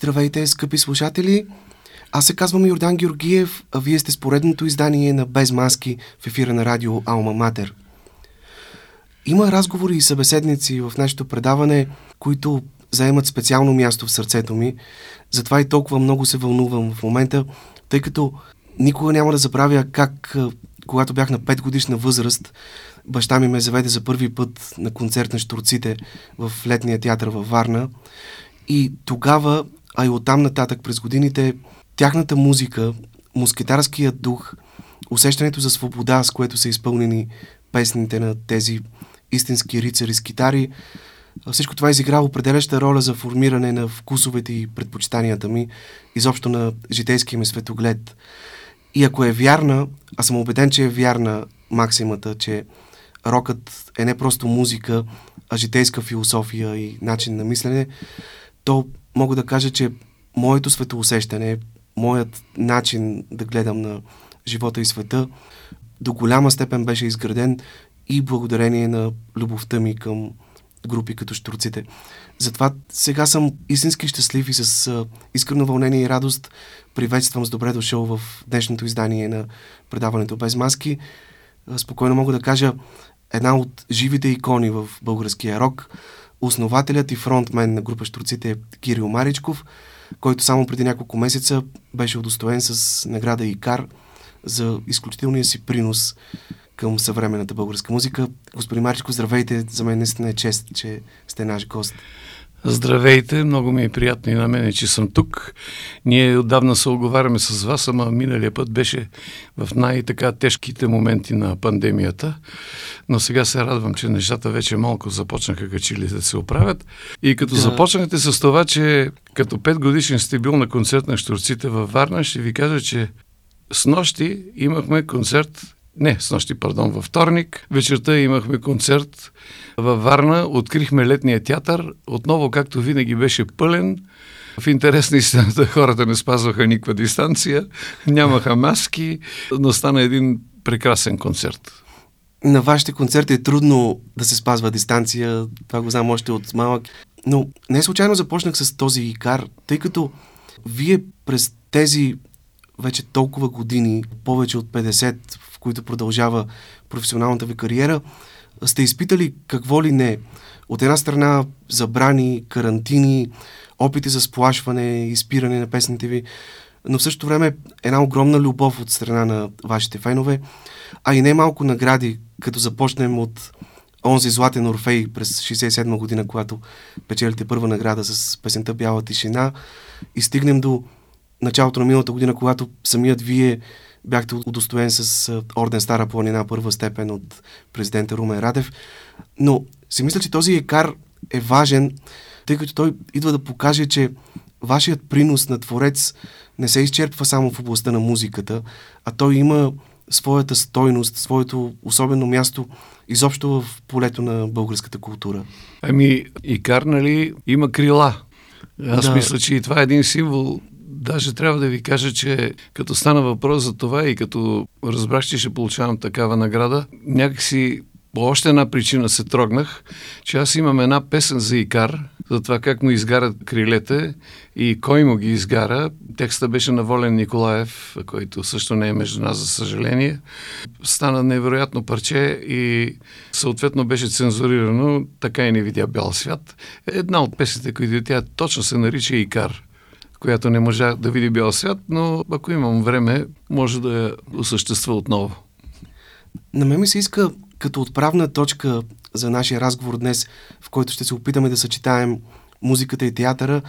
Здравейте, скъпи слушатели! Аз се казвам Йордан Георгиев, а вие сте с поредното издание на Без маски в ефира на радио Алма Матер. Има разговори и събеседници в нашето предаване, които заемат специално място в сърцето ми. Затова и толкова много се вълнувам в момента, тъй като никога няма да забравя как, когато бях на 5 годишна възраст, баща ми ме заведе за първи път на концерт на Штурците в летния театър във Варна. И тогава, а и оттам нататък през годините, тяхната музика, мускетарският дух, усещането за свобода, с което са изпълнени песните на тези истински рицари с китари, всичко това изиграва определяща роля за формиране на вкусовете и предпочитанията ми, изобщо на житейския ми светоглед. И ако е вярна, аз съм убеден, че е вярна максимата, че рокът е не просто музика, а житейска философия и начин на мислене, то мога да кажа, че моето светоусещане, моят начин да гледам на живота и света, до голяма степен беше изграден и благодарение на любовта ми към групи като Штурците. Затова сега съм истински щастлив и с искрено вълнение и радост приветствам с добре дошъл в днешното издание на предаването Без маски. Спокойно мога да кажа една от живите икони в българския рок, основателят и фронтмен на група Штурците е Кирил Маричков, който само преди няколко месеца беше удостоен с награда Икар за изключителния си принос към съвременната българска музика. Господин Маричко, здравейте! За мен наистина е чест, че сте наш гост. Здравейте, много ми е приятно и на мен, че съм тук. Ние отдавна се оговаряме с вас, ама миналия път беше в най-така тежките моменти на пандемията. Но сега се радвам, че нещата вече малко започнаха качили да се оправят. И като да. започнахте с това, че като пет годишен сте бил на концерт на Штурците във Варна, ще ви кажа, че с нощи имахме концерт не, с нощи, пардон, във вторник. Вечерта имахме концерт във Варна, открихме летния театър. Отново, както винаги, беше пълен. В интерес на истината хората не спазваха никаква дистанция, нямаха маски, но стана един прекрасен концерт. На вашите концерти е трудно да се спазва дистанция, това го знам още от малък. Но не случайно започнах с този икар, тъй като вие през тези вече толкова години, повече от 50, в които продължава професионалната ви кариера, сте изпитали какво ли не. От една страна забрани, карантини, опити за сплашване, изпиране на песните ви, но в същото време една огромна любов от страна на вашите фенове, а и не малко награди, като започнем от онзи Златен Орфей през 67 година, когато печелите първа награда с песента Бяла тишина и стигнем до началото на миналата година, когато самият вие бяхте удостоен с орден Стара планина първа степен от президента Румен Радев. Но си мисля, че този екар е важен, тъй като той идва да покаже, че вашият принос на творец не се изчерпва само в областта на музиката, а той има своята стойност, своето особено място изобщо в полето на българската култура. Ами, Икар, нали, има крила. Аз да. мисля, че и това е един символ Даже трябва да ви кажа, че като стана въпрос за това и като разбрах, че ще получавам такава награда, някакси по още една причина се трогнах, че аз имам една песен за Икар, за това как му изгарят крилете и кой му ги изгара. Текста беше на Волен Николаев, който също не е между нас, за съжаление. Стана невероятно парче и съответно беше цензурирано, така и не видя бял свят. Една от песните, които тя точно се нарича Икар която не можа да види бял свят, но ако имам време, може да я осъществя отново. На мен ми се иска като отправна точка за нашия разговор днес, в който ще се опитаме да съчетаем музиката и театъра,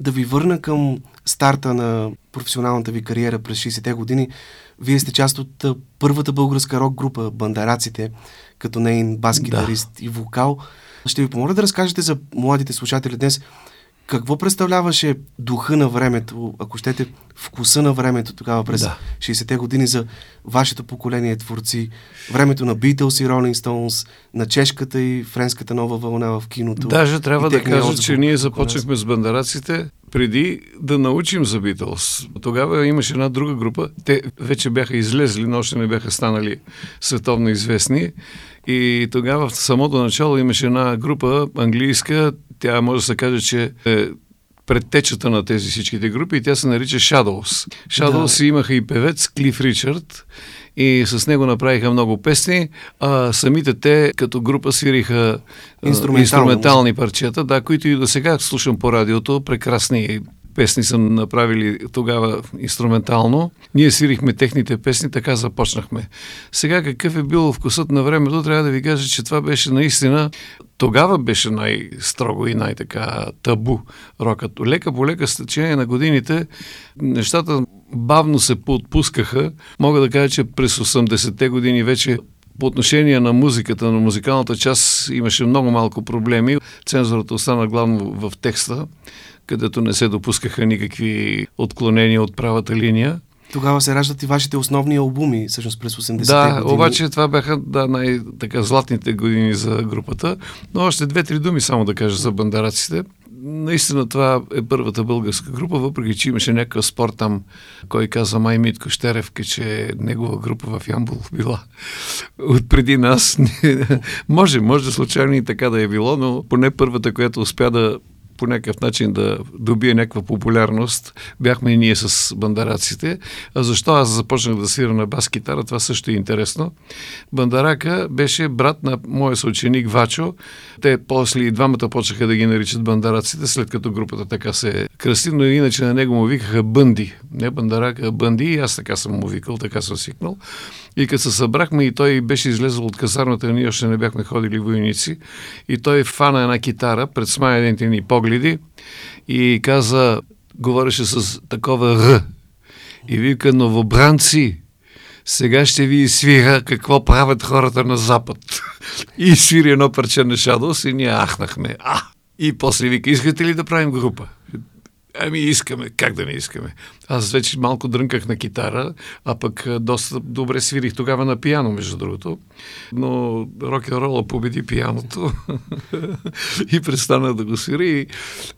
да ви върна към старта на професионалната ви кариера през 60-те години. Вие сте част от първата българска рок група Бандараците, като нейн бас-гитарист да. и вокал. Ще ви помоля да разкажете за младите слушатели днес какво представляваше духа на времето, ако щете, вкуса на времето тогава през да. 60-те години за вашето поколение творци? Времето на Beatles и Rolling Stones, на чешката и френската нова вълна в киното. Даже трябва да кажа, отзвук, че ние започнахме с бандараците преди да научим за Beatles. Тогава имаше една друга група. Те вече бяха излезли, но още не бяха станали световно известни. И тогава в самото начало имаше една група английска, тя може да се каже, че е предтечата на тези всичките групи и тя се нарича Shadows. Shadows да. имаха и певец Клиф Ричард и с него направиха много песни, а самите те като група свириха инструментални парчета, да, които и до сега слушам по радиото, прекрасни песни са направили тогава инструментално. Ние свирихме техните песни, така започнахме. Сега какъв е бил вкусът на времето, трябва да ви кажа, че това беше наистина тогава беше най-строго и най-така табу рокът. Лека по лека с течение на годините нещата бавно се поотпускаха. Мога да кажа, че през 80-те години вече по отношение на музиката, на музикалната част имаше много малко проблеми. Цензурата остана главно в текста където не се допускаха никакви отклонения от правата линия. Тогава се раждат и вашите основни албуми, всъщност през 80-те да, години. обаче това бяха да, най-така златните години за групата. Но още две-три думи само да кажа за бандараците. Наистина това е първата българска група, въпреки че имаше някакъв спор там, кой каза май Митко че негова група в Ямбул била от преди нас. може, може случайно и така да е било, но поне първата, която успя да по някакъв начин да добие някаква популярност, бяхме и ние с бандараците. А защо аз започнах да свира на бас-китара, това също е интересно. Бандарака беше брат на моя съученик Вачо. Те после и двамата почнаха да ги наричат бандараците, след като групата така се кръсти, но иначе на него му викаха Бънди. Не Бандарака, а Бънди и аз така съм му викал, така съм свикнал. И като се събрахме и той беше излезъл от казарната, ние още не бяхме ходили войници, и той фана една китара пред смаяните ни погледи и каза, говореше с такова р. И вика, новобранци, сега ще ви свира какво правят хората на Запад. и свири едно парче на Шадос и ние ахнахме. А! И после вика, искате ли да правим група? Ами искаме, как да не искаме. Аз вече малко дрънках на китара, а пък доста добре свирих тогава на пияно, между другото. Но рок н рола победи пияното и престана да го свири. И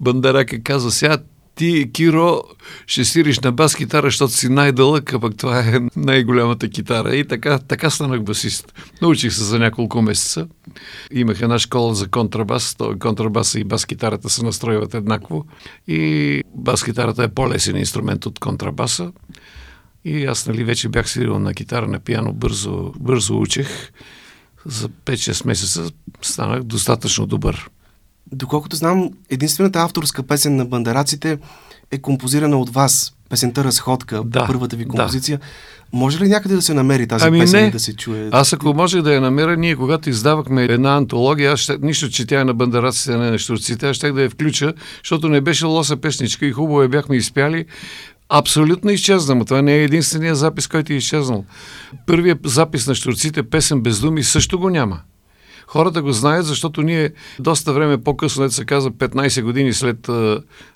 Бандарака каза, сега ти, Киро, ще свириш на бас китара, защото си най-дълъг, а пък това е най-голямата китара. И така, така станах басист. Научих се за няколко месеца. Имах една школа за контрабас. Контрабаса и бас китарата се настройват еднакво. И бас китарата е по-лесен инструмент от контрабаса. И аз нали, вече бях свирил на китара, на пиано, бързо, бързо учех. За 5-6 месеца станах достатъчно добър. Доколкото знам, единствената авторска песен на бандараците е композирана от вас. Песента Разходка, да, първата ви композиция. Да. Може ли някъде да се намери тази ами песен не. да се чуе? Аз ако може да я намеря, ние когато издавахме една антология, аз ще, нищо, че тя е на бандараците, не на штурците, аз ще да я включа, защото не беше лоса песничка и хубаво я бяхме изпяли. Абсолютно изчезна, но това не е единствения запис, който е изчезнал. Първият запис на штурците, песен без думи, също го няма. Хората го знаят, защото ние доста време по-късно, се каза 15 години след...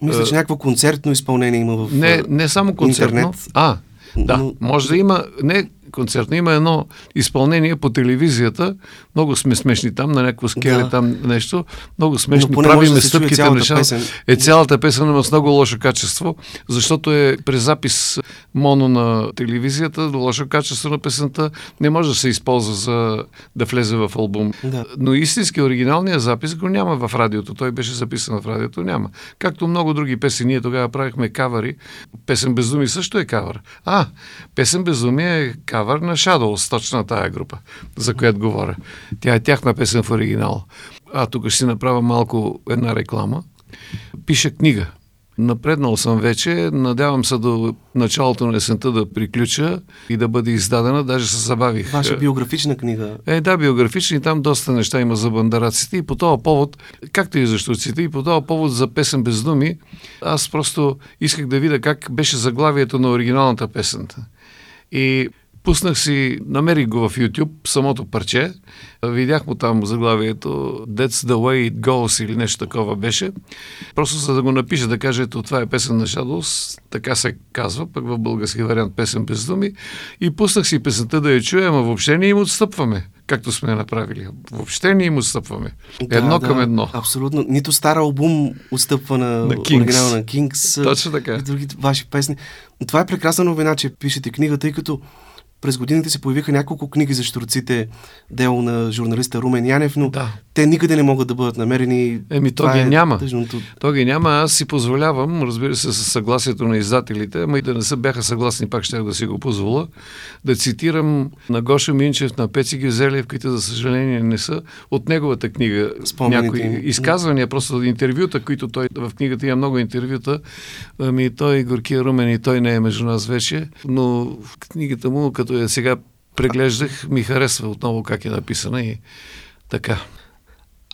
Мисля, че някакво концертно изпълнение има в Не, не само концертно. Интернет. А, да, но... може да има... Не, концертно. Има едно изпълнение по телевизията. Много сме смешни там, на някакво скеле да. там нещо. Много смешни. Правиме да стъпките на песен. Е цялата песен, но с много лошо качество, защото е през запис моно на телевизията, лошо качество на песента не може да се използва за да влезе в албум. Да. Но истински оригиналния запис го няма в радиото. Той беше записан в радиото, няма. Както много други песни, ние тогава правихме кавари. Песен безуми също е кавър. А, песен безуми е кавър кавър на Shadows, точно тая група, за която говоря. Тя е тяхна песен в оригинал. А тук ще си направя малко една реклама. Пиша книга. Напреднал съм вече, надявам се до началото на есента да приключа и да бъде издадена, даже се забавих. Ваша биографична книга. Е, да, биографична и там доста неща има за бандараците и по този повод, както и за штуците, и по този повод за песен без думи, аз просто исках да видя как беше заглавието на оригиналната песен. И Пуснах си, намерих го в YouTube, самото парче. Видях му там заглавието That's the way it goes или нещо такова беше. Просто за да го напиша, да кажа, ето това е песен на Shadows, така се казва, пък в български вариант песен без думи. И пуснах си песента да я чуя, ама въобще не им отстъпваме както сме направили. Въобще не им отстъпваме. Да, едно да, към едно. Абсолютно. Нито стар албум отстъпва на, на оригинала на Кингс. Точно така. И други ваши песни. Това е прекрасна новина, че пишете книга, тъй като през годините се появиха няколко книги за штурците, дело на журналиста Румен Янев, но Да. те никъде не могат да бъдат намерени. Еми, то ги е няма. тъжното. То ги няма, аз си позволявам, разбира се, с съгласието на издателите, ама и да не са бяха съгласни, пак ще да си го позволя, да цитирам на Гоша Минчев, на Пеци Гюзелев, които за съжаление не са, от неговата книга Спомените някои изказвания, просто интервюта, които той в книгата има много интервюта, ами той Горкия Румен и той не е между нас вече, но в книгата му, като я сега преглеждах, ми харесва отново как е написана и така.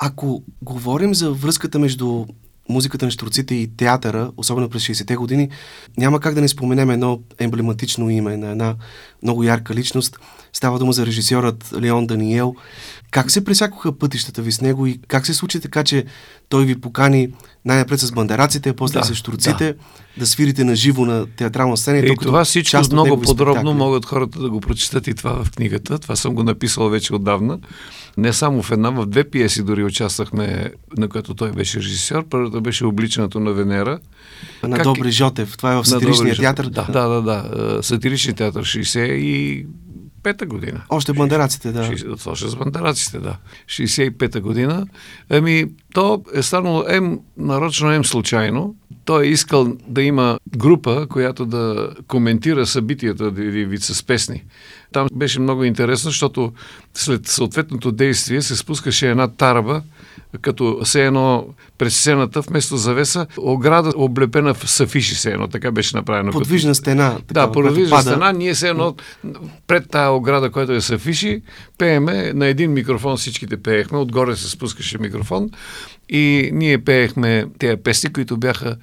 Ако говорим за връзката между музиката на штурците и театъра, особено през 60-те години, няма как да не споменем едно емблематично име на една много ярка личност. Става дума за режисьорът Леон Даниел. Как се пресякоха пътищата ви с него и как се случи така, че той ви покани най-напред с бандараците, после Да, с штурците, да. да свирите на живо на театрална сцена? И това всичко много подробно спектакли. могат хората да го прочитат и това в книгата. Това съм го написал вече отдавна. Не само в една, в две пиеси дори участвахме, на която той беше режисьор. Първата беше Обличането на Венера. На Как- Добри Жотев. Това е в сатиричния театър. Да, да, да. да. Е, Сатирични театър 65-та година. Още бандараците, да. 60, още с бандараците, да. 65-та година. Ами, то е станало ем нарочно, ем случайно. Той е искал да има група, която да коментира събитията или вид с песни. Там беше много интересно, защото след съответното действие се спускаше една тарба, като все едно през сцената, вместо завеса, ограда облепена в сафиши се едно, така беше направено. Подвижна стена. да, такава, която подвижна пада. стена, ние се едно пред тая ограда, която е с афиши, пееме на един микрофон, всичките пеехме, отгоре се спускаше микрофон и ние пеехме тези песни, които бяха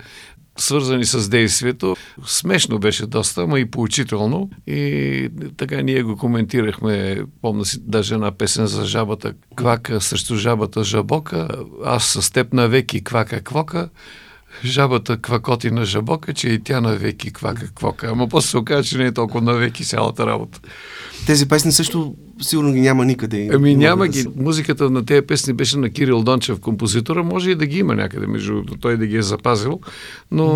свързани с действието. Смешно беше доста, ама и поучително. И така ние го коментирахме. Помня си даже една песен за жабата Квака срещу жабата Жабока. Аз с теб навеки Квака Квока. Жабата квакоти на жабока, че и тя навеки квака квока. Ама после се оказа, че не е толкова навеки цялата работа. Тези песни също сигурно ги няма никъде. Ами няма да ги. са- Музиката на тези песни беше на Кирил Дончев, композитора. Може и да ги има някъде, между другото, той да ги е запазил. Но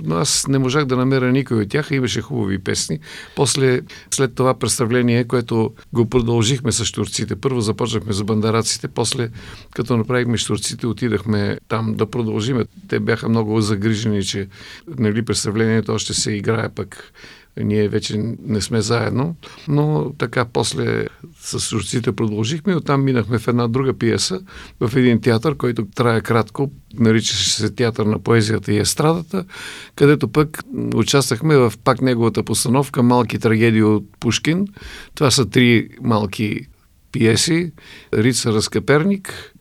да. аз не можах да намеря никой от тях. Имаше хубави песни. После, след това представление, което го продължихме с штурците. Първо започнахме за бандараците, после като направихме штурците, отидахме там да продължиме. Те бяха много загрижени, че нали, представлението още се играе пък ние вече не сме заедно, но така после с сурците продължихме и оттам минахме в една друга пиеса, в един театър, който трае кратко, наричаше се Театър на поезията и естрадата, където пък участвахме в пак неговата постановка Малки трагедии от Пушкин. Това са три малки пиеси. Рица Разкаперник,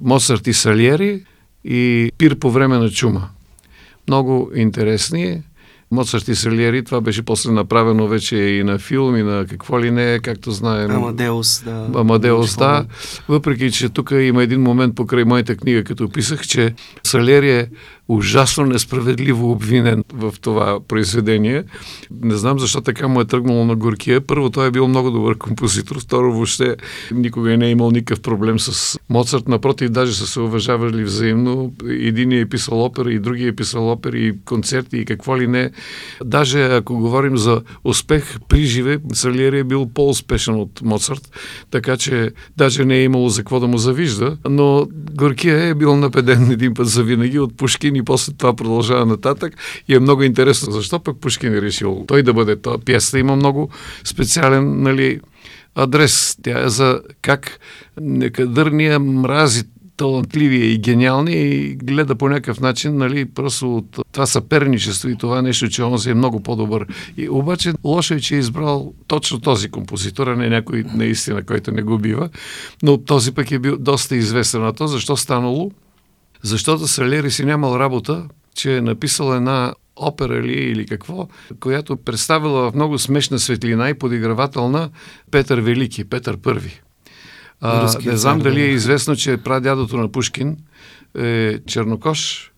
Моцарт и Салиери и Пир по време на чума. Много интересни. Моцарт и Салиери, това беше после направено вече и на филм, и на какво ли не, както знаем. Амадеус, да. Амадеус, да. Въпреки, че тук има един момент покрай моята книга, като писах, че Салери е ужасно несправедливо обвинен в това произведение. Не знам защо така му е тръгнало на горкия. Първо, той е бил много добър композитор. Второ, въобще никога не е имал никакъв проблем с Моцарт. Напротив, даже са се уважавали взаимно. Един е писал опера, и другия е писал опера, и концерти, и какво ли не. Даже ако говорим за успех при живе, Салиери е бил по-успешен от Моцарт, така че даже не е имало за какво да му завижда, но Горкия е бил напеден един път за винаги от Пушкин и после това продължава нататък и е много интересно защо пък Пушкин е решил той да бъде това. Пиесата има много специален нали, адрес. Тя е за как некадърния мрази талантливия и гениалния и гледа по някакъв начин, нали, просто от това съперничество и това нещо, че онзи е много по-добър. И обаче лошо е, че е избрал точно този композитор, а не някой наистина, който не го бива. Но този пък е бил доста известен на то. Защо станало? Защото Салери си нямал работа, че е написал една опера ли или какво, която представила в много смешна светлина и подигравателна Петър Велики, Петър Първи. А, не знам дали да. е известно, че прадядото на Пушкин е чернокош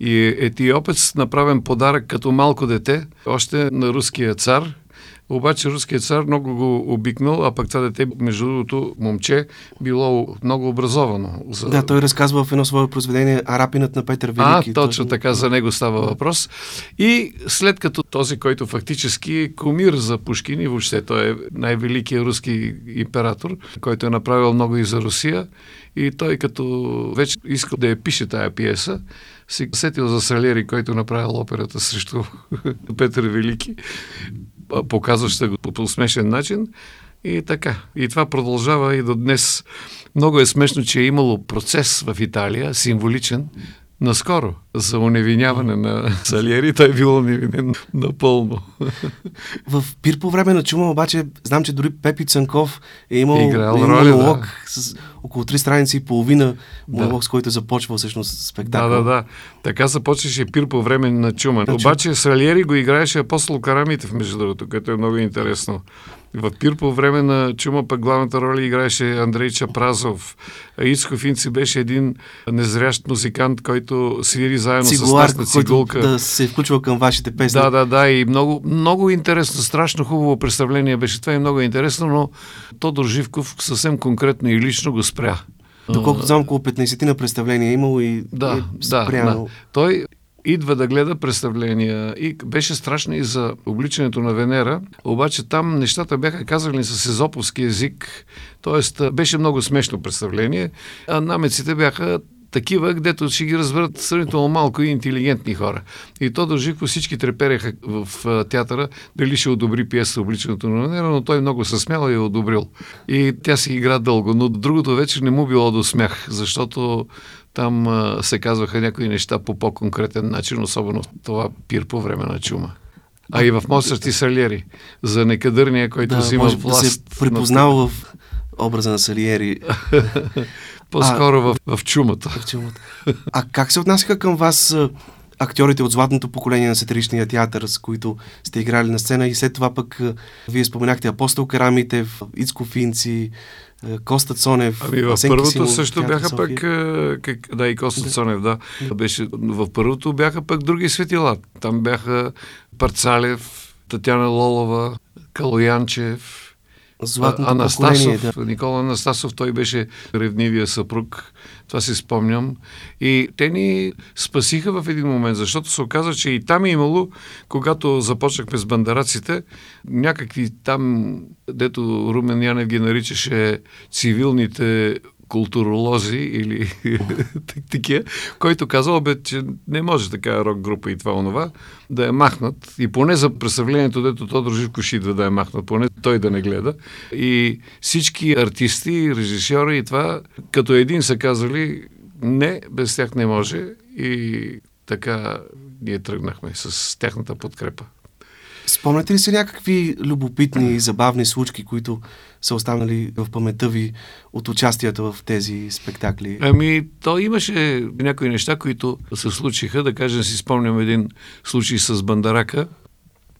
и етиопец, направен подарък като малко дете, още на руския цар, Обаче руският цар много го обикнал, а пък това дете, между другото, момче, било много образовано. За... Да, той разказва в едно свое произведение Арапинът на Петър Велики. А, точно той... така, за него става въпрос. И след като този, който фактически е кумир за Пушкин и въобще той е най-великият руски император, който е направил много и за Русия, и той като вече искал да я пише тая пиеса, си сетил за Салери, който направил операта срещу Петър Велики, показваща го по смешен начин. И така. И това продължава и до днес. Много е смешно, че е имало процес в Италия, символичен, наскоро за уневиняване на Салиери. Той е бил уневинен напълно. В пир по време на чума обаче знам, че дори Пепи Цанков е имал Играл е роля, монолог да. с около три страници и половина монолог, да. с който е започва всъщност спектакъл. Да, да, да. Така започваше пир по време на чума. На обаче Салиери го играеше апостол Карамитев, между другото, което е много интересно. В Пир по време на чума пък главната роля играеше Андрей Чапразов. Ицко Финци беше един незрящ музикант, който свири заедно Цигулар, с нас на цигулка. да се включва към вашите песни. Да, да, да. И много, много интересно, страшно хубаво представление беше това и много интересно, но Тодор Живков съвсем конкретно и лично го спря. Доколкото знам, около 15 на представления е имало и да, е спряно. Да, да. Той идва да гледа представления и беше страшно и за обличането на Венера, обаче там нещата бяха казани с езоповски език, т.е. беше много смешно представление, а намеците бяха такива, гдето ще ги разберат сравнително малко и интелигентни хора. И то дължи, всички трепереха в театъра, дали ще одобри пиеса обличането на Венера, но той много се смял и е одобрил. И тя си игра дълго, но другото вече не му било до смях, защото там а, се казваха някои неща по по-конкретен начин, особено това пир по време на чума. А и в Моцарт и Салиери, за некадърния, който да, взима власт. Да се припознал на... в образа на Салиери. По-скоро в, в чумата. В чумата. А как се отнасяха към вас актьорите от златното поколение на сатиричния театър, с които сте играли на сцена и след това пък вие споменахте Апостол Карамитев, Ицко Финци, Коста Цонев. Ами в Асен първото Кисимов, също бяха София. пък, как, да и Коста да. Цонев, да. Беше, в първото бяха пък други светила. Там бяха Парцалев, Татяна Лолова, Калоянчев, Златното Анастасов, да. Никола Анастасов, той беше ревнивия съпруг, това си спомням. И те ни спасиха в един момент, защото се оказа, че и там е имало, когато започнахме с бандараците, някакви там, дето Румен Янев ги наричаше цивилните културолози или такива, който казал, бе, че не може така рок група и това онова да е махнат. И поне за представлението, дето Тодор Живко ще идва да е махнат, поне той да не гледа. И всички артисти, режисьори и това, като един са казали, не, без тях не може. И така ние тръгнахме с тяхната подкрепа. Спомняте ли си някакви любопитни и забавни случки, които са останали в паметта ви от участията в тези спектакли? Ами, то имаше някои неща, които се случиха. Да кажем, си спомням един случай с Бандарака.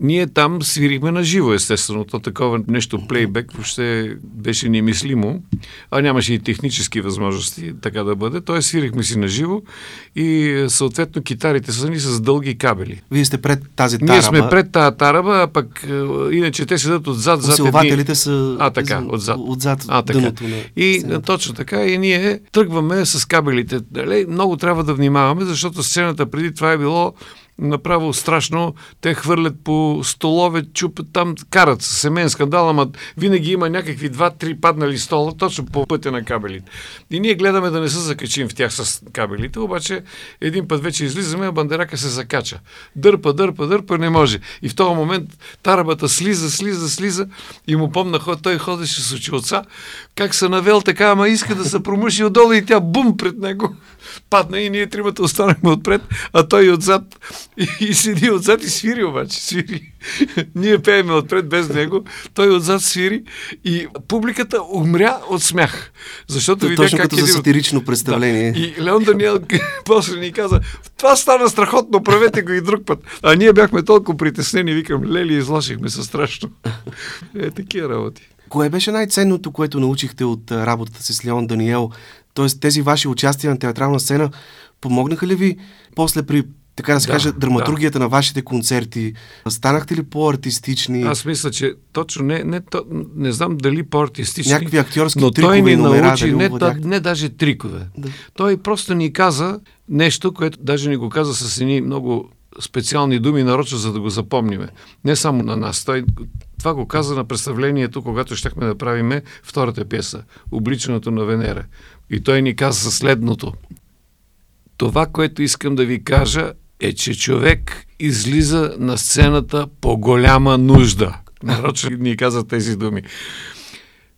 Ние там свирихме на живо, естествено. То такова нещо плейбек въобще беше немислимо, а нямаше и технически възможности така да бъде. Тоест свирихме си на живо и съответно китарите са ни с дълги кабели. Вие сте пред тази тараба. Ние сме пред тази тараба, а пък е, иначе те седат отзад. Зад едни... са а, така, отзад. отзад а, така. дъното на И сцената. точно така. И ние тръгваме с кабелите. Дали? Много трябва да внимаваме, защото сцената преди това е било направо страшно. Те хвърлят по столове, чупят там, карат семейен скандал, ама винаги има някакви два-три паднали стола точно по пътя на кабелите. И ние гледаме да не се закачим в тях с кабелите, обаче един път вече излизаме, а бандерака се закача. Дърпа, дърпа, дърпа, не може. И в този момент тарабата слиза, слиза, слиза и му помна, той ходеше с очилца, как се навел така, ама иска да се промуши отдолу и тя бум пред него падна и ние тримата останахме отпред, а той отзад и, и седи отзад и свири обаче, свири. ние пееме отпред без него, той отзад свири и публиката умря от смях. Защото видя Точно как като за сатирично представление. Да. И Леон Даниел после ни каза, това стана страхотно, правете го и друг път. А ние бяхме толкова притеснени, викам, лели, излошихме се страшно. Е, такива работи. Кое беше най-ценното, което научихте от работата си с Леон Даниел? Тоест тези ваши участия на театрална сцена помогнаха ли ви после при така да се Да, каже, драматургията на вашите концерти? Станахте ли по-артистични? Аз мисля, че точно не, не, то, не знам дали по-артистични, Някакви актьорски но трикове той ни номера, научи не, да, не даже трикове. Да. Той просто ни каза нещо, което даже ни го каза с едни много специални думи, нарочно за да го запомниме. Не само на нас. Той това го каза на представлението, когато щехме да правиме втората пиеса Обличането на Венера. И той ни каза следното. Това, което искам да ви кажа, е, че човек излиза на сцената по голяма нужда. Нарочно ни каза тези думи.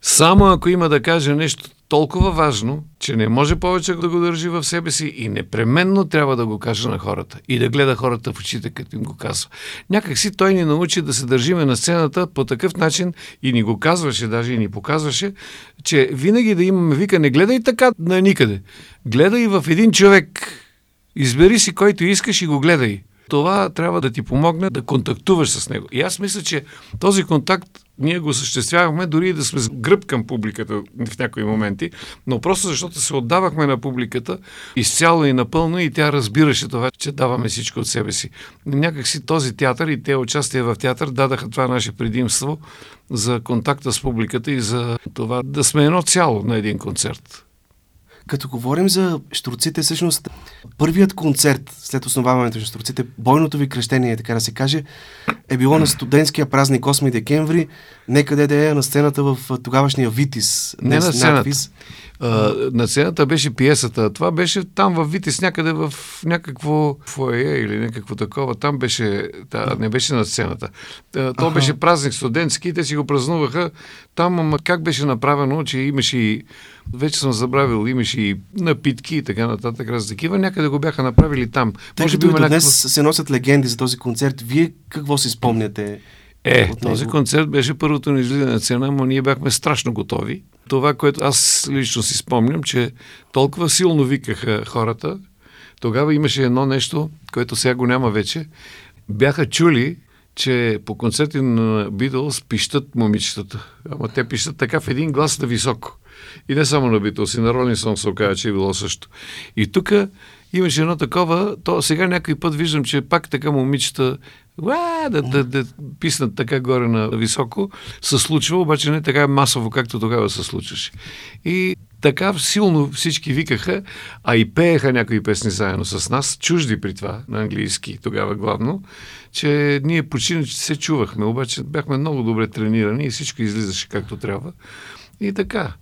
Само ако има да каже нещо толкова важно, че не може повече да го държи в себе си и непременно трябва да го каже на хората и да гледа хората в очите, като им го казва. Някак си той ни научи да се държиме на сцената по такъв начин и ни го казваше, даже и ни показваше, че винаги да имаме вика, не гледай така на никъде. Гледай в един човек. Избери си който искаш и го гледай. Това трябва да ти помогне да контактуваш с него. И аз мисля, че този контакт ние го осъществявахме дори и да сме с гръб към публиката в някои моменти, но просто защото се отдавахме на публиката изцяло и напълно и тя разбираше това, че даваме всичко от себе си. Някак си този театър и те участия в театър дадаха това наше предимство за контакта с публиката и за това да сме едно цяло на един концерт. Като говорим за Штурците, всъщност първият концерт след основаването на Штурците, бойното ви кръщение, така да се каже, е било на студентския празник 8 декември, некъде да е на сцената в тогавашния Витис. Не на сцената. надпис. А, на сцената беше пиесата. Това беше там в Витис, някъде в някакво фойе или някакво такова. Там беше, та, не беше на сцената. Та, то Аха. беше празник студентски и те си го празнуваха. Там, ама как беше направено, че имаше и, вече съм забравил, имаше и напитки и така нататък, раз такива. Някъде го бяха направили там. Тъй Може като и има до днес някакво- се носят легенди за този концерт, вие какво си спомняте? Е, този концерт беше първото ни излизане на цена, но ние бяхме страшно готови. Това, което аз лично си спомням, че толкова силно викаха хората, тогава имаше едно нещо, което сега го няма вече. Бяха чули, че по концерти на Битлз пищат момичетата. Ама те пищат така в един глас на високо. И не само на Битлз, и на Ролин Сон се оказа, че е било също. И тук имаше едно такова, то сега някой път виждам, че пак така момичета уа, да, да, да писнат така горе на високо, се случва, обаче не така масово, както тогава се случваше. И така силно всички викаха, а и пееха някои песни заедно с нас, чужди при това, на английски тогава главно, че ние почти че се чувахме, обаче бяхме много добре тренирани и всичко излизаше както трябва. И така.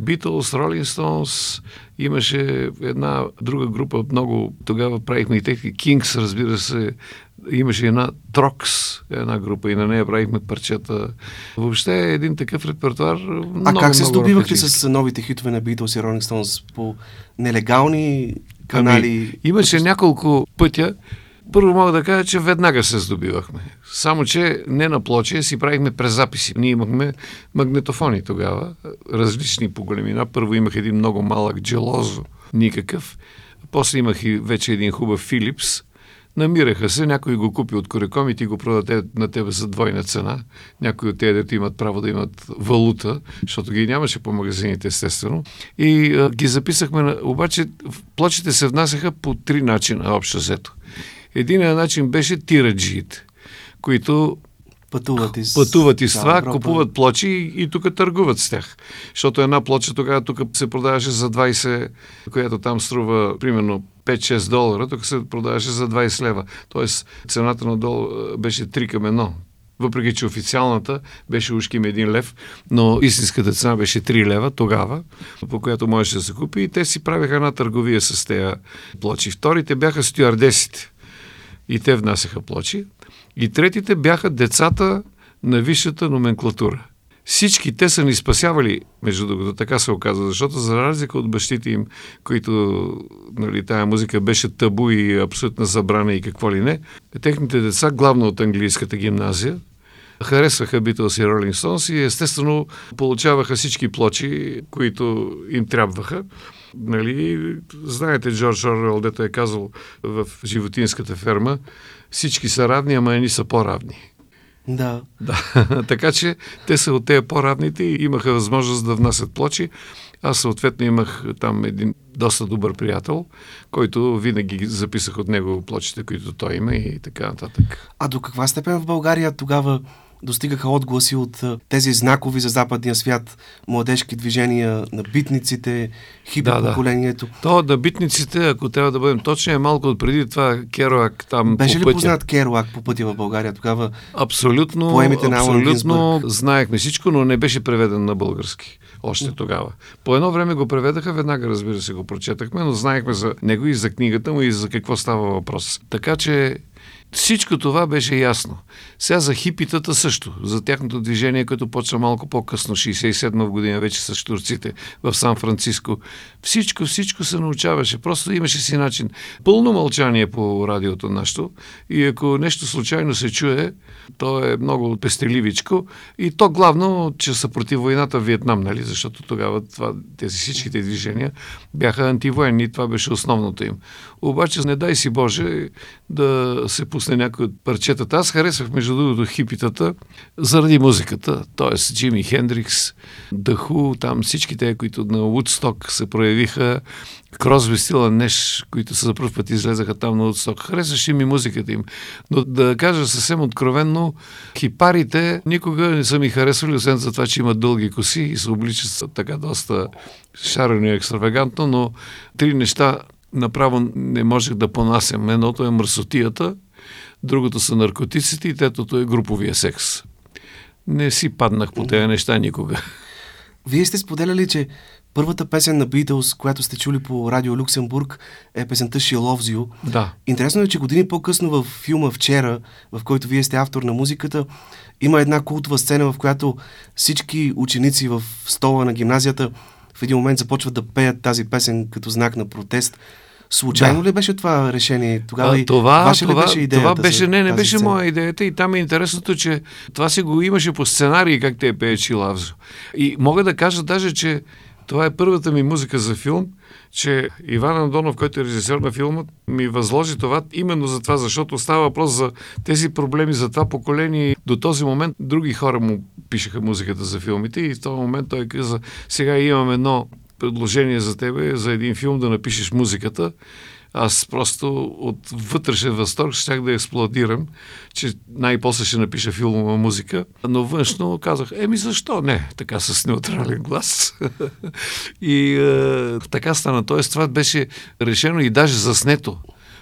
Beatles, Rolling Stones, имаше една друга група, много тогава правихме и техни, Kings, разбира се, имаше една Трокс, една група и на нея правихме парчета. Въобще е един такъв репертуар. Много, А как се здобивахте с новите хитове на Beatles и Rolling Stones? По нелегални канали? Ами, имаше няколко пътя. Първо мога да кажа, че веднага се здобивахме. Само, че не на плоче, си правихме през записи. Ние имахме магнетофони тогава, различни по големина. Първо имах един много малък джелозо, никакъв. После имах и вече един хубав Филипс. Намираха се, някой го купи от Кореком и ти го продаде на тебе за двойна цена. Някои от тези, дето имат право да имат валута, защото ги нямаше по магазините, естествено. И а, ги записахме, на... обаче плочите се внасяха по три начина, общо взето. Единият начин беше тираджиите, които Пътуват из... пътуват и с това, Европа. купуват плочи и, и тук търгуват с тях. Защото една плоча тогава тук се продаваше за 20, която там струва примерно 5-6 долара, тук се продаваше за 20 лева. Тоест цената на долу е, беше 3 към 1. Въпреки, че официалната беше ушким 1 лев, но истинската цена беше 3 лева тогава, по която можеше да се купи и те си правиха една търговия с тези плочи. Вторите бяха стюардесите и те внасяха плочи. И третите бяха децата на висшата номенклатура. Всички те са ни спасявали, между другото, така се оказа, защото за разлика от бащите им, които нали, тая музика беше табу и абсолютна забрана и какво ли не, техните деца, главно от английската гимназия, харесваха Beatles и Rolling Stones и естествено получаваха всички плочи, които им трябваха. Нали, знаете Джордж Орвел, дето е казал в животинската ферма, всички са равни, ама едни са по-равни. Да. Да. така че те са от тези по-равните и имаха възможност да внасят плочи. Аз съответно имах там един доста добър приятел, който винаги записах от него плочите, които той има и така нататък. А до каква степен в България тогава достигаха отгласи от тези знакови за западния свят младежки движения на битниците, хипи да, поколението. Да. То на битниците, ако трябва да бъдем точни, е малко от преди това Керуак там Беше по ли пътя. познат Керуак по пътя в България тогава? Абсолютно, поемите на абсолютно знаехме всичко, но не беше преведен на български още тогава. По едно време го преведаха, веднага разбира се го прочетахме, но знаехме за него и за книгата му и за какво става въпрос. Така че всичко това беше ясно. Сега за хипитата също, за тяхното движение, което почва малко по-късно, 67 година вече с турците в Сан-Франциско. Всичко, всичко се научаваше. Просто имаше си начин. Пълно мълчание по радиото нашето и ако нещо случайно се чуе, то е много пестеливичко и то главно, че са против войната в Виетнам, нали? защото тогава това, тези всичките движения бяха антивоенни, това беше основното им. Обаче, не дай си Боже да се пусне някой от парчетата. Аз харесвах, между другото, хипитата заради музиката, т.е. Джими Хендрикс, Даху, там всички те, които на Woodstock се проявиха, Кросби Стила Неш, които са за първ път излезаха там на Woodstock. Харесваше ми музиката им. Но да кажа съвсем откровенно, хипарите никога не са ми харесвали, освен за това, че имат дълги коси и се обличат така доста шарено и екстравагантно, но три неща направо не можех да понасям. Едното е мърсотията, другото са наркотиците и третото е груповия секс. Не си паднах по тези неща никога. Вие сте споделяли, че първата песен на Beatles, която сте чули по радио Люксембург, е песента She Loves You. Да. Интересно е, че години по-късно в филма Вчера, в който вие сте автор на музиката, има една култова сцена, в която всички ученици в стола на гимназията в един момент започват да пеят тази песен като знак на протест. Случайно да. ли беше това решение? Тогава а, това, ваша това, ли беше идеята? Това беше, не, не беше сцена? моя идеята и там е интересното, че това си го имаше по сценарий, как те пее Чилавзо. И мога да кажа даже, че това е първата ми музика за филм, че Иван Андонов, който е режисьор на филма, ми възложи това именно за това, защото става въпрос за тези проблеми за това поколение. До този момент други хора му пишеха музиката за филмите и в този момент той каза, сега имам едно предложение за тебе, за един филм да напишеш музиката. Аз просто от вътрешен възторг щях да експлодирам, че най-после ще напиша филмова музика, но външно казах, еми защо не, така с неутрален глас. и е, така стана. Тоест това беше решено и даже заснето,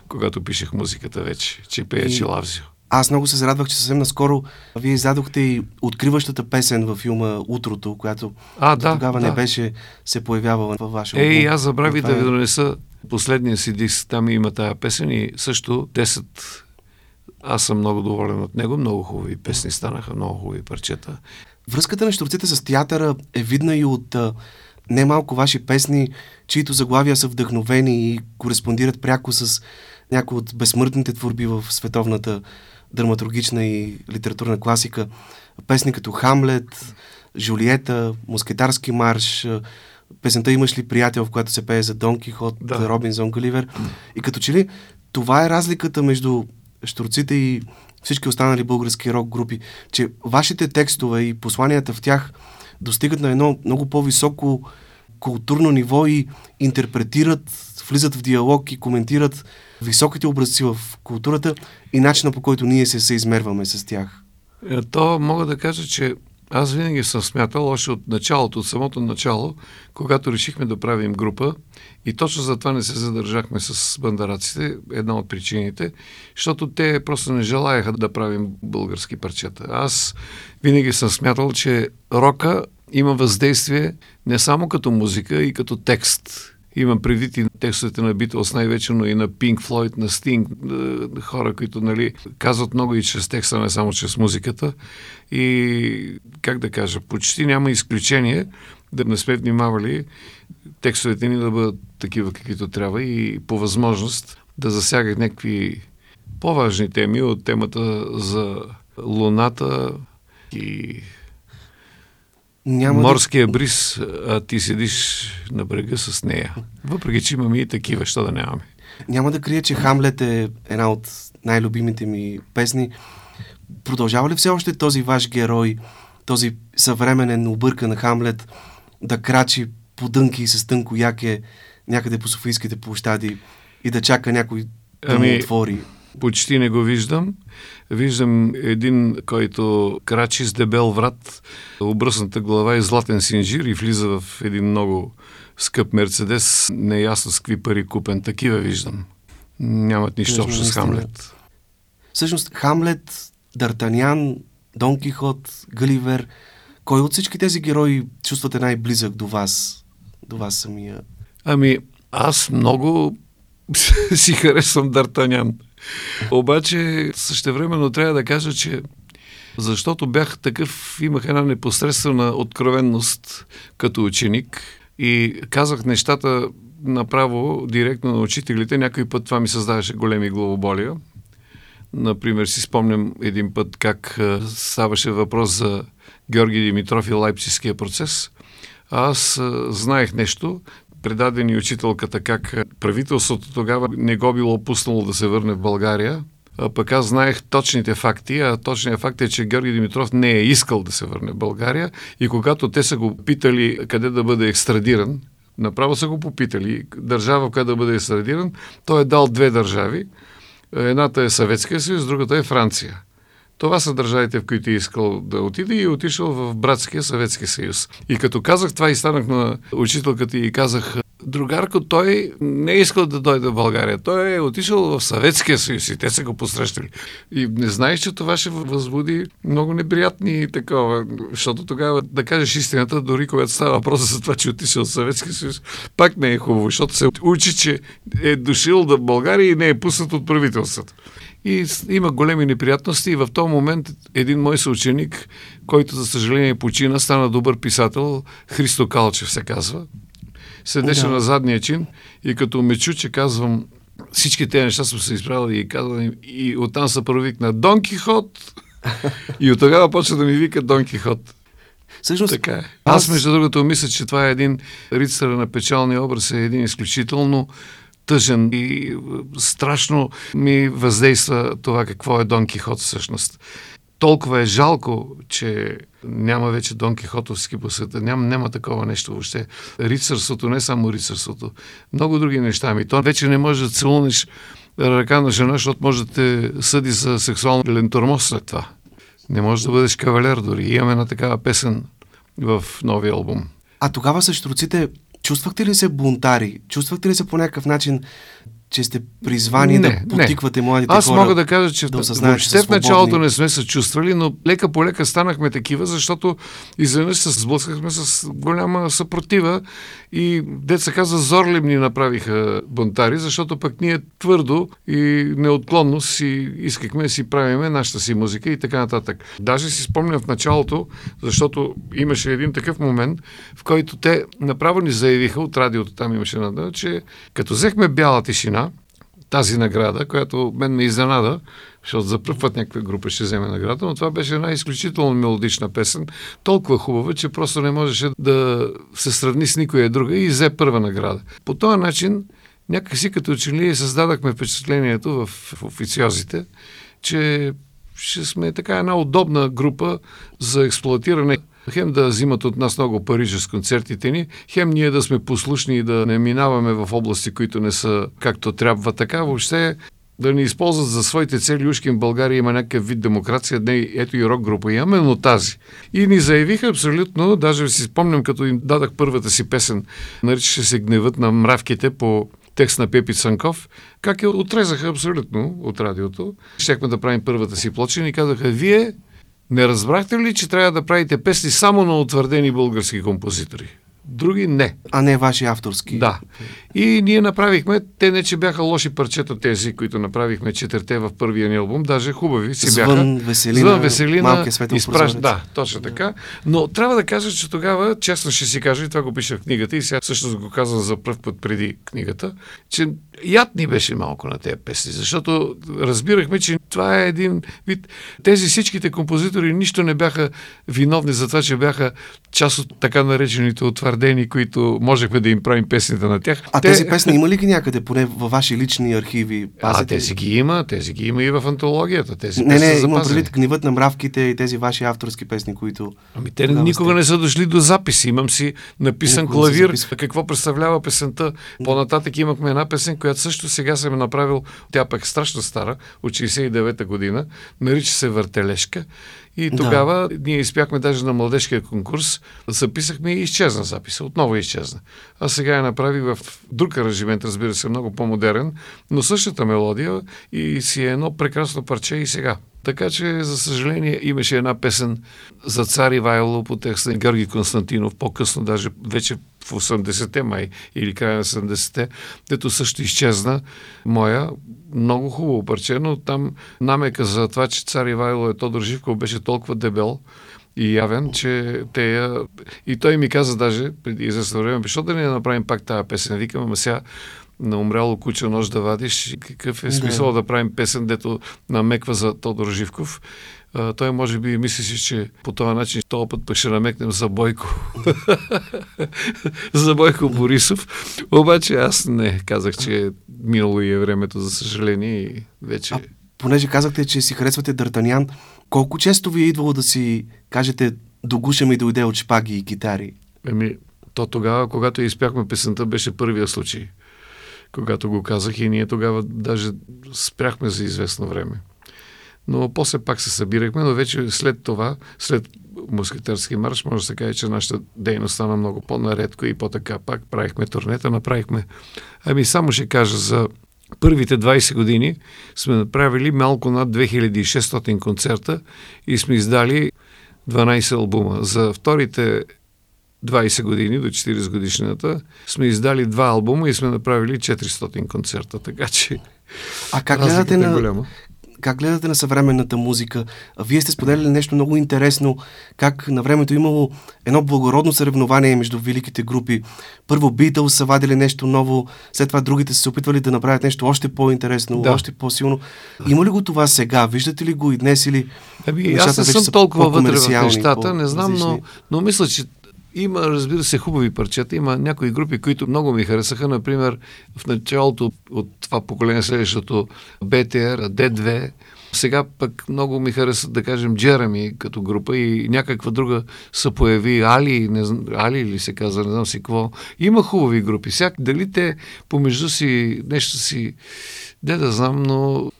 когато пишех музиката вече, че пее и... Челавзио. Аз много се зарадвах, че съвсем наскоро вие издадохте и откриващата песен във филма Утрото, която а, да, тогава да. не беше се появявала във вашия Ей, аз забравих да ви е... донеса последния си диск. Там има тая песен и също 10 аз съм много доволен от него. Много хубави песни станаха, много хубави парчета. Връзката на штурците с театъра е видна и от немалко ваши песни, чието заглавия са вдъхновени и кореспондират пряко с някои от безсмъртните творби в световната драматургична и литературна класика. Песни като Хамлет, Жулиета, Москетарски марш, песента Имаш ли приятел, в която се пее за Дон Кихот, да. Робинзон Галивер. И като че ли това е разликата между Штурците и всички останали български рок групи, че вашите текстове и посланията в тях достигат на едно много по-високо културно ниво и интерпретират, влизат в диалог и коментират високите образци в културата и начина по който ние се съизмерваме с тях. Е, то мога да кажа, че аз винаги съм смятал, още от началото, от самото начало, когато решихме да правим група, и точно за това не се задържахме с бандараците, една от причините, защото те просто не желаяха да правим български парчета. Аз винаги съм смятал, че рока има въздействие не само като музика и като текст. Имам предвид и текстовете на Битлз най-вече, но и на Pink Floyd, на Sting, хора, които нали, казват много и чрез текста, не само чрез музиката. И, как да кажа, почти няма изключение да не сме внимавали текстовете ни да бъдат такива, каквито трябва и по възможност да засягат някакви по-важни теми от темата за Луната и няма морския да... бриз, а ти седиш на брега с нея. Въпреки, че имаме и такива, що да нямаме. Няма да крия, че Хамлет е една от най-любимите ми песни. Продължава ли все още този ваш герой, този съвременен объркан Хамлет, да крачи по дънки и с тънко яке някъде по Софийските площади и да чака някой да ами, му отвори? Почти не го виждам. Виждам един, който крачи с дебел врат, обръсната глава и златен синжир и влиза в един много скъп Мерцедес, неясно с какви пари купен. Такива виждам. Нямат нищо общо с Хамлет. Всъщност Хамлет, Дартанян, Дон Кихот, Галивер, кой от всички тези герои чувствате най-близък до вас, до вас самия? Ами, аз много си харесвам Дартанян. Обаче, същевременно трябва да кажа, че защото бях такъв, имах една непосредствена откровенност като ученик и казах нещата направо, директно на учителите. Някой път това ми създаваше големи главоболия. Например, си спомням един път как ставаше въпрос за Георги Димитров и Лайпцигския процес. Аз знаех нещо, предадени учителката как правителството тогава не го било пуснало да се върне в България, а пък аз знаех точните факти, а точният факт е, че Георги Димитров не е искал да се върне в България и когато те са го питали къде да бъде екстрадиран, направо са го попитали, държава, която да бъде екстрадиран, той е дал две държави. Едната е Съветския съюз, другата е Франция. Това са държавите, в които е искал да отиде и е отишъл в братския Съветски съюз. И като казах това и станах на учителката и казах, другарко, той не е искал да дойде в България. Той е отишъл в Съветския съюз и те са го посрещали. И не знаеш, че това ще възбуди много неприятни такова, защото тогава да кажеш истината, дори когато става въпрос за това, че отишъл в Съветския съюз, пак не е хубаво, защото се учи, че е дошил в България и не е пуснат от правителството. И има големи неприятности и в този момент един мой съученик, който за съжаление почина, стана добър писател, Христо Калчев се казва, седеше да. на задния чин и като ме чу, че казвам всички тези неща съм се изправил и казвам и оттам се провикна Дон Кихот и от тогава почва да ми вика Дон Кихот. Всъщност, така е. Аз, между другото, мисля, че това е един рицар на печалния образ, е един изключително тъжен и е, страшно ми въздейства това какво е Дон Кихот всъщност. Толкова е жалко, че няма вече Дон Кихотовски по света. Няма, няма такова нещо въобще. Рицарството, не само рицарството. Много други неща ми. То вече не може да целунеш ръка на жена, защото може да те съди за сексуален тормоз след това. Не може да бъдеш кавалер дори. Имаме една такава песен в новия албум. А тогава с штруците Чувствахте ли се бунтари? Чувствахте ли се по някакъв начин че сте призвани не, да потиквате не. младите Аз хора. Аз мога да кажа, че да въобще в началото не сме се чувствали, но лека по лека станахме такива, защото изведнъж се сблъскахме с голяма съпротива и деца каза, зорлим ни направиха бунтари, защото пък ние твърдо и неотклонно си искахме да си правиме нашата си музика и така нататък. Даже си спомням в началото, защото имаше един такъв момент, в който те направо ни заявиха от радиото, там имаше нада, че като взехме бяла тишина, тази награда, която мен ме изненада, защото за първ път някаква група ще вземе награда, но това беше една изключително мелодична песен, толкова хубава, че просто не можеше да се сравни с никоя друга и взе първа награда. По този начин, някакси като че ли създадахме впечатлението в, официозите, че ще сме така една удобна група за експлуатиране Хем да взимат от нас много пари с концертите ни, хем ние да сме послушни и да не минаваме в области, които не са както трябва. Така въобще да ни използват за своите цели. Ушки в България има някакъв вид демокрация, не, ето и рок група имаме, но тази. И ни заявиха абсолютно, даже си спомням, като им дадах първата си песен, наричаше се Гневът на мравките по текст на Пепи Цанков, как я отрезаха абсолютно от радиото. Щехме да правим първата си плоча и казаха, вие не разбрахте ли, че трябва да правите песни само на утвърдени български композитори? Други не. А не ваши авторски. Да. И ние направихме, те не че бяха лоши парчета тези, които направихме четирте в първия ни албум, даже хубави си бяха. Звън, Веселина, Звън, Веселина изпращ... Да, точно така. Но трябва да кажа, че тогава, честно ще си кажа, и това го пиша в книгата, и сега също го казвам за първ път преди книгата, че яд ни беше малко на тези песни, защото разбирахме, че това е един вид. Тези всичките композитори нищо не бяха виновни за това, че бяха част от така наречените отваряне наградени, които можехме да им правим песните на тях. А те... тези песни има ли ги някъде, поне във ваши лични архиви? Пазите? А, тези ги има, тези ги има и в антологията. Тези не, не, имам предвид гнивът на мравките и тези ваши авторски песни, които... Ами те никога сте... не са дошли до записи. Имам си написан никога клавир, какво представлява песента. По-нататък имахме една песен, която също сега съм направил, тя пък е страшно стара, от 69-та година, нарича се Въртележка. И тогава да. ние изпяхме даже на младежкия конкурс, записахме и изчезна записа. Отново изчезна. А сега я направих в друг аранжимент, разбира се, много по-модерен, но същата мелодия и си е едно прекрасно парче и сега. Така че, за съжаление, имаше една песен за цар Ивайло по текста на Георги Константинов, по-късно, даже вече в 80-те май или края на 70-те, дето също изчезна моя много хубаво парче, но там намека за това, че цар Ивайло е Тодор Живков беше толкова дебел, и явен, че те я... И той ми каза даже преди известно време, защо да не направим пак тази песен? Викам, ама сега на умряло куче нож да вадиш. Какъв е смисъл да, да правим песен, дето намеква за Тодор Живков? А, той може би мисли си, че по този начин този път пък ще намекнем за Бойко. за Бойко Борисов. Обаче аз не казах, че минало и е времето, за съжаление, и вече... А, понеже казахте, че си харесвате Дартанян, колко често ви е идвало да си кажете до гуша ми дойде от шпаги и китари? Еми, то тогава, когато изпяхме песента, беше първия случай когато го казах и ние тогава даже спряхме за известно време. Но после пак се събирахме, но вече след това, след мускетърски марш, може да се каже, че нашата дейност стана много по-наредко и по-така. Пак правихме турнета, направихме. Ами само ще кажа за първите 20 години сме направили малко над 2600 концерта и сме издали 12 албума. За вторите 20 години до 40 годишната сме издали два албума и сме направили 400 концерта, така че а как гледате, е на, голяма. как гледате на съвременната музика? Вие сте споделяли нещо много интересно, как на времето имало едно благородно съревнование между великите групи. Първо Beatles са вадили нещо ново, след това другите са се опитвали да направят нещо още по-интересно, да. още по-силно. Има ли го това сега? Виждате ли го и днес или Ами, аз не съм толкова вътре в нещата, не знам, но, но мисля, че има, разбира се, хубави парчета. Има някои групи, които много ми харесаха. Например, в началото от това поколение следващото BTR, D2. Сега пък много ми харесат, да кажем, Джереми като група и някаква друга се появи. Али, не знам, Али ли се казва, не знам си какво. Има хубави групи. Всяк, дали те помежду си нещо си, не да знам, но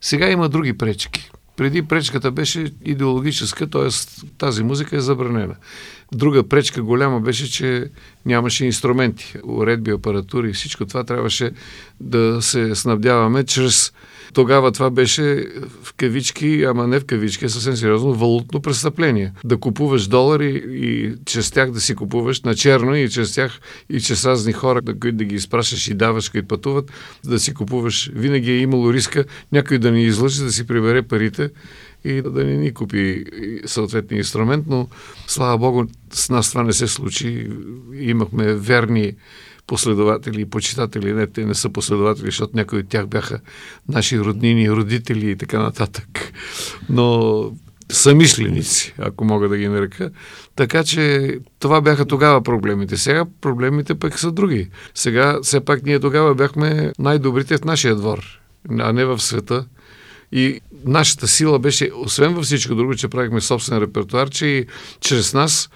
сега има други пречки. Преди пречката беше идеологическа, т.е. тази музика е забранена. Друга пречка голяма беше, че нямаше инструменти, уредби, апаратури. Всичко това трябваше да се снабдяваме чрез тогава това беше в кавички, ама не в кавички, съвсем сериозно, валутно престъпление. Да купуваш долари и чрез тях да си купуваш на черно и чрез тях и чрез разни хора, да, които да ги изпращаш и даваш, които пътуват, да си купуваш. Винаги е имало риска някой да ни излъжи, да си прибере парите и да не ни купи съответния инструмент, но слава Богу с нас това не се случи. Имахме верни последователи и почитатели. Не, те не са последователи, защото някои от тях бяха наши роднини, родители и така нататък. Но самишленици, ако мога да ги нарека. Така че това бяха тогава проблемите. Сега проблемите пък са други. Сега все пак ние тогава бяхме най-добрите в нашия двор, а не в света. И нашата сила беше, освен във всичко друго, че правихме собствен репертуар, че и чрез нас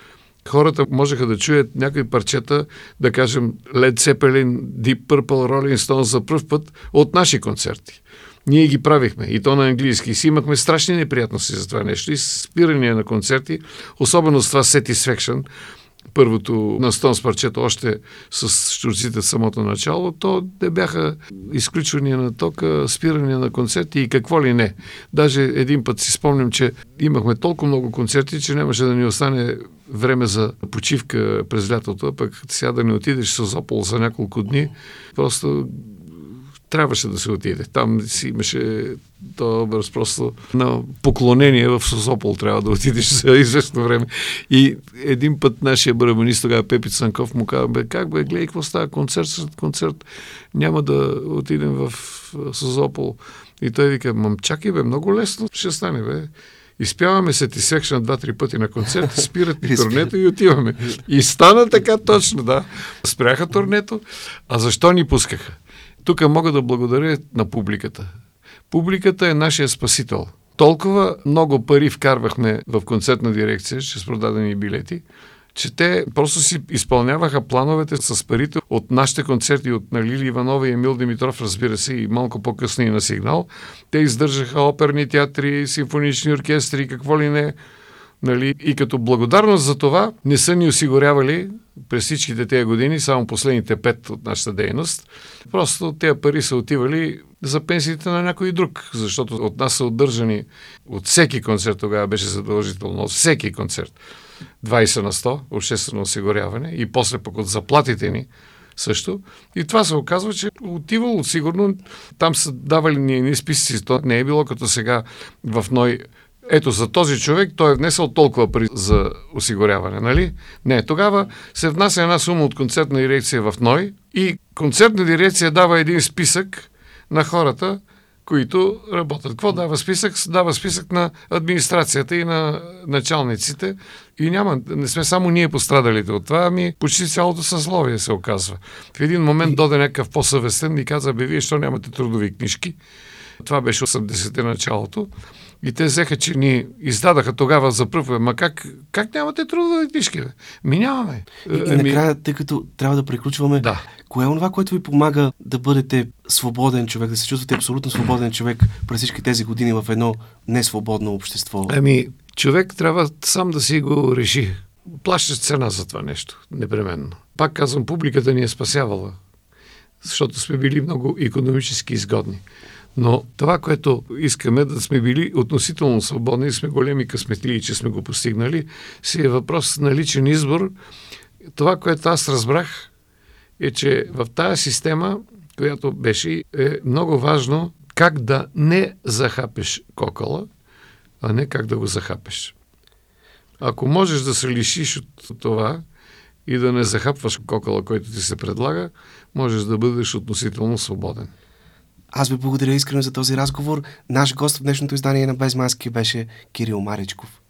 хората можеха да чуят някои парчета, да кажем Led Zeppelin, Deep Purple, Rolling Stones за първ път от наши концерти. Ние ги правихме и то на английски. И си имахме страшни неприятности за това нещо и спирания на концерти, особено с това Satisfaction, първото на Стонс парчето още с щурците в самото начало, то не бяха изключвания на тока, спирания на концерти и какво ли не. Даже един път си спомням, че имахме толкова много концерти, че нямаше да ни остане време за почивка през лятото, пък сега да не отидеш с Опол за няколко дни, просто трябваше да се отиде. Там си имаше то образ просто на поклонение в Созопол трябва да отидеш за известно време. И един път нашия барабанист, тогава Пепи Цанков, му каза, бе, как бе, гледай, какво става концерт след концерт, няма да отидем в Созопол. И той вика, мам, чакай бе, много лесно ще стане бе. изпяваме се ти секшн два-три пъти на концерт, спират ни турнето и отиваме. И стана така точно, да. Спряха турнето. А защо ни пускаха? Тук мога да благодаря на публиката. Публиката е нашия спасител. Толкова много пари вкарвахме в концертна дирекция, с продадени билети, че те просто си изпълняваха плановете с парите от нашите концерти, от на Лили Иванова и Емил Димитров, разбира се, и малко по-късно и на сигнал. Те издържаха оперни театри, симфонични оркестри, какво ли не. Нали? И като благодарност за това не са ни осигурявали през всичките тези години, само последните пет от нашата дейност. Просто тези пари са отивали за пенсиите на някой друг, защото от нас са отдържани от всеки концерт, тогава беше задължително, от всеки концерт 20 на 100 обществено осигуряване и после пък от заплатите ни също. И това се оказва, че отивало сигурно, там са давали ни едни списъци, то не е било като сега в Ной ето за този човек той е внесъл толкова пари за осигуряване, нали? Не, тогава се внася една сума от концертна дирекция в НОЙ и концертна дирекция дава един списък на хората, които работят. Какво дава списък? Дава списък на администрацията и на началниците. И няма, не сме само ние пострадалите от това, ами почти цялото съсловие се оказва. В един момент доде някакъв по-съвестен и каза, бе, вие, що нямате трудови книжки? Това беше 80-те началото. И те взеха, че ни издадаха тогава за първ. Ма как, как нямате трудови книжки? Ми нямаме. И, и ами- накрая, тъй като трябва да приключваме, да. кое е това, което ви помага да бъдете свободен човек, да се чувствате абсолютно свободен човек през всички тези години в едно несвободно общество? Ами, човек трябва сам да си го реши. Плащаш цена за това нещо, непременно. Пак казвам, публиката ни е спасявала, защото сме били много економически изгодни. Но това, което искаме да сме били относително свободни и сме големи късметли, че сме го постигнали, си е въпрос на личен избор. Това, което аз разбрах, е, че в тая система, която беше, е много важно как да не захапеш кокала, а не как да го захапеш. Ако можеш да се лишиш от това и да не захапваш кокала, който ти се предлага, можеш да бъдеш относително свободен. Аз ви благодаря искрено за този разговор. Наш гост в днешното издание на Без маски беше Кирил Маричков.